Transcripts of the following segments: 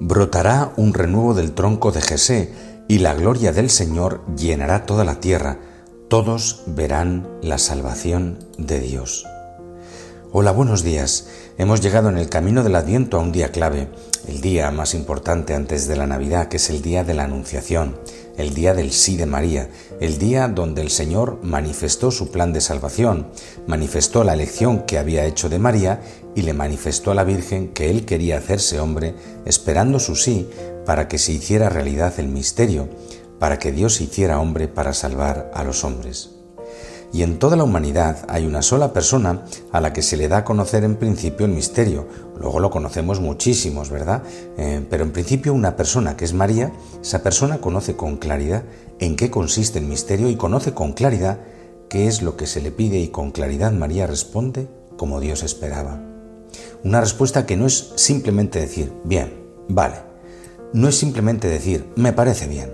Brotará un renuevo del tronco de Jesé, y la gloria del Señor llenará toda la tierra. Todos verán la salvación de Dios. Hola, buenos días. Hemos llegado en el camino del Adviento a un día clave, el día más importante antes de la Navidad, que es el día de la Anunciación, el día del sí de María, el día donde el Señor manifestó su plan de salvación, manifestó la elección que había hecho de María y le manifestó a la Virgen que él quería hacerse hombre, esperando su sí para que se hiciera realidad el misterio, para que Dios hiciera hombre para salvar a los hombres y en toda la humanidad hay una sola persona a la que se le da a conocer en principio el misterio. Luego lo conocemos muchísimos, ¿verdad? Eh, pero en principio una persona que es María, esa persona conoce con claridad en qué consiste el misterio y conoce con claridad qué es lo que se le pide y con claridad María responde como Dios esperaba. Una respuesta que no es simplemente decir, bien, vale. No es simplemente decir, me parece bien,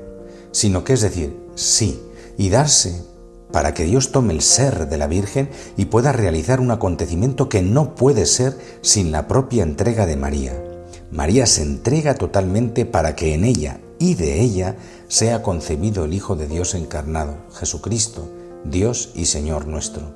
sino que es decir, sí, y darse para que Dios tome el ser de la Virgen y pueda realizar un acontecimiento que no puede ser sin la propia entrega de María. María se entrega totalmente para que en ella y de ella sea concebido el Hijo de Dios encarnado, Jesucristo, Dios y Señor nuestro.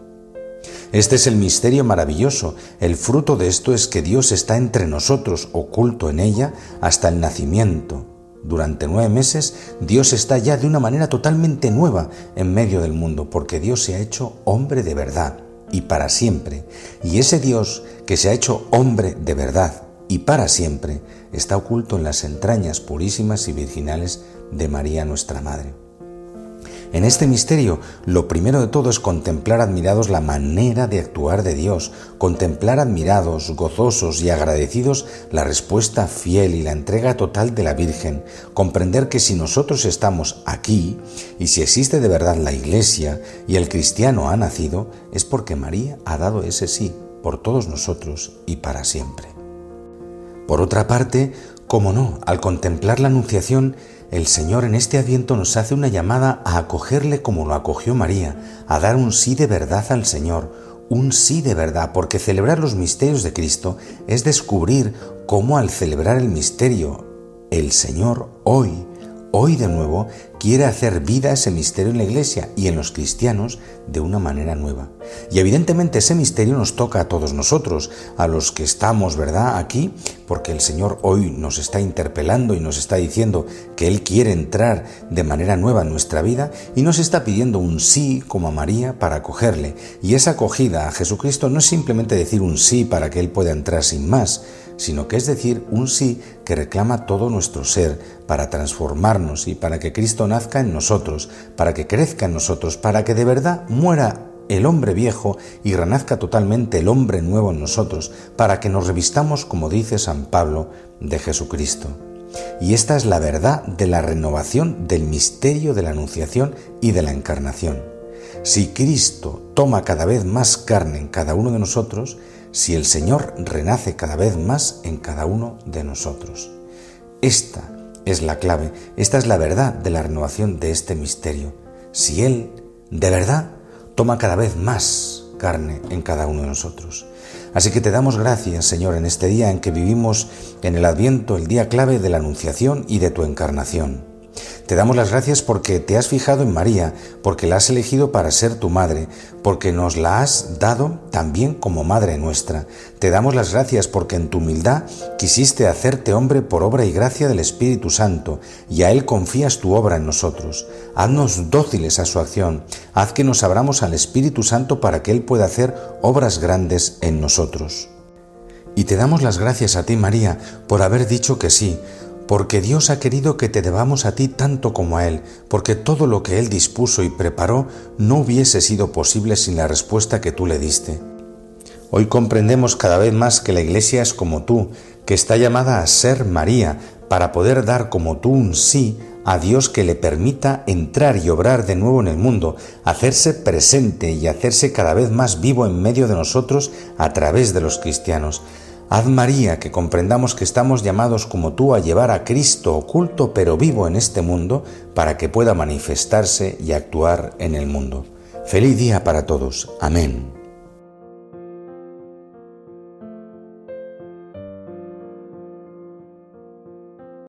Este es el misterio maravilloso. El fruto de esto es que Dios está entre nosotros, oculto en ella, hasta el nacimiento, durante nueve meses Dios está ya de una manera totalmente nueva en medio del mundo, porque Dios se ha hecho hombre de verdad y para siempre. Y ese Dios que se ha hecho hombre de verdad y para siempre está oculto en las entrañas purísimas y virginales de María nuestra Madre. En este misterio, lo primero de todo es contemplar admirados la manera de actuar de Dios, contemplar admirados, gozosos y agradecidos la respuesta fiel y la entrega total de la Virgen, comprender que si nosotros estamos aquí y si existe de verdad la Iglesia y el cristiano ha nacido, es porque María ha dado ese sí por todos nosotros y para siempre. Por otra parte, como no, al contemplar la Anunciación, el Señor en este adviento nos hace una llamada a acogerle como lo acogió María, a dar un sí de verdad al Señor, un sí de verdad, porque celebrar los misterios de Cristo es descubrir cómo al celebrar el misterio, el Señor hoy hoy de nuevo quiere hacer vida ese misterio en la iglesia y en los cristianos de una manera nueva. Y evidentemente ese misterio nos toca a todos nosotros, a los que estamos, ¿verdad?, aquí, porque el Señor hoy nos está interpelando y nos está diciendo que Él quiere entrar de manera nueva en nuestra vida y nos está pidiendo un sí como a María para acogerle. Y esa acogida a Jesucristo no es simplemente decir un sí para que Él pueda entrar sin más, sino que es decir un sí que reclama todo nuestro ser para transformarnos y para que Cristo nazca en nosotros, para que crezca en nosotros, para que de verdad muera el hombre viejo y renazca totalmente el hombre nuevo en nosotros, para que nos revistamos, como dice San Pablo, de Jesucristo. Y esta es la verdad de la renovación del misterio de la Anunciación y de la Encarnación. Si Cristo toma cada vez más carne en cada uno de nosotros, si el Señor renace cada vez más en cada uno de nosotros. Esta es la clave, esta es la verdad de la renovación de este misterio. Si Él, de verdad, toma cada vez más carne en cada uno de nosotros. Así que te damos gracias, Señor, en este día en que vivimos en el Adviento, el día clave de la Anunciación y de tu encarnación. Te damos las gracias porque te has fijado en María, porque la has elegido para ser tu madre, porque nos la has dado también como madre nuestra. Te damos las gracias porque en tu humildad quisiste hacerte hombre por obra y gracia del Espíritu Santo, y a Él confías tu obra en nosotros. Haznos dóciles a su acción, haz que nos abramos al Espíritu Santo para que Él pueda hacer obras grandes en nosotros. Y te damos las gracias a ti, María, por haber dicho que sí, porque Dios ha querido que te debamos a ti tanto como a Él, porque todo lo que Él dispuso y preparó no hubiese sido posible sin la respuesta que tú le diste. Hoy comprendemos cada vez más que la Iglesia es como tú, que está llamada a ser María, para poder dar como tú un sí a Dios que le permita entrar y obrar de nuevo en el mundo, hacerse presente y hacerse cada vez más vivo en medio de nosotros a través de los cristianos. Haz María que comprendamos que estamos llamados como tú a llevar a Cristo oculto pero vivo en este mundo para que pueda manifestarse y actuar en el mundo. Feliz día para todos. Amén.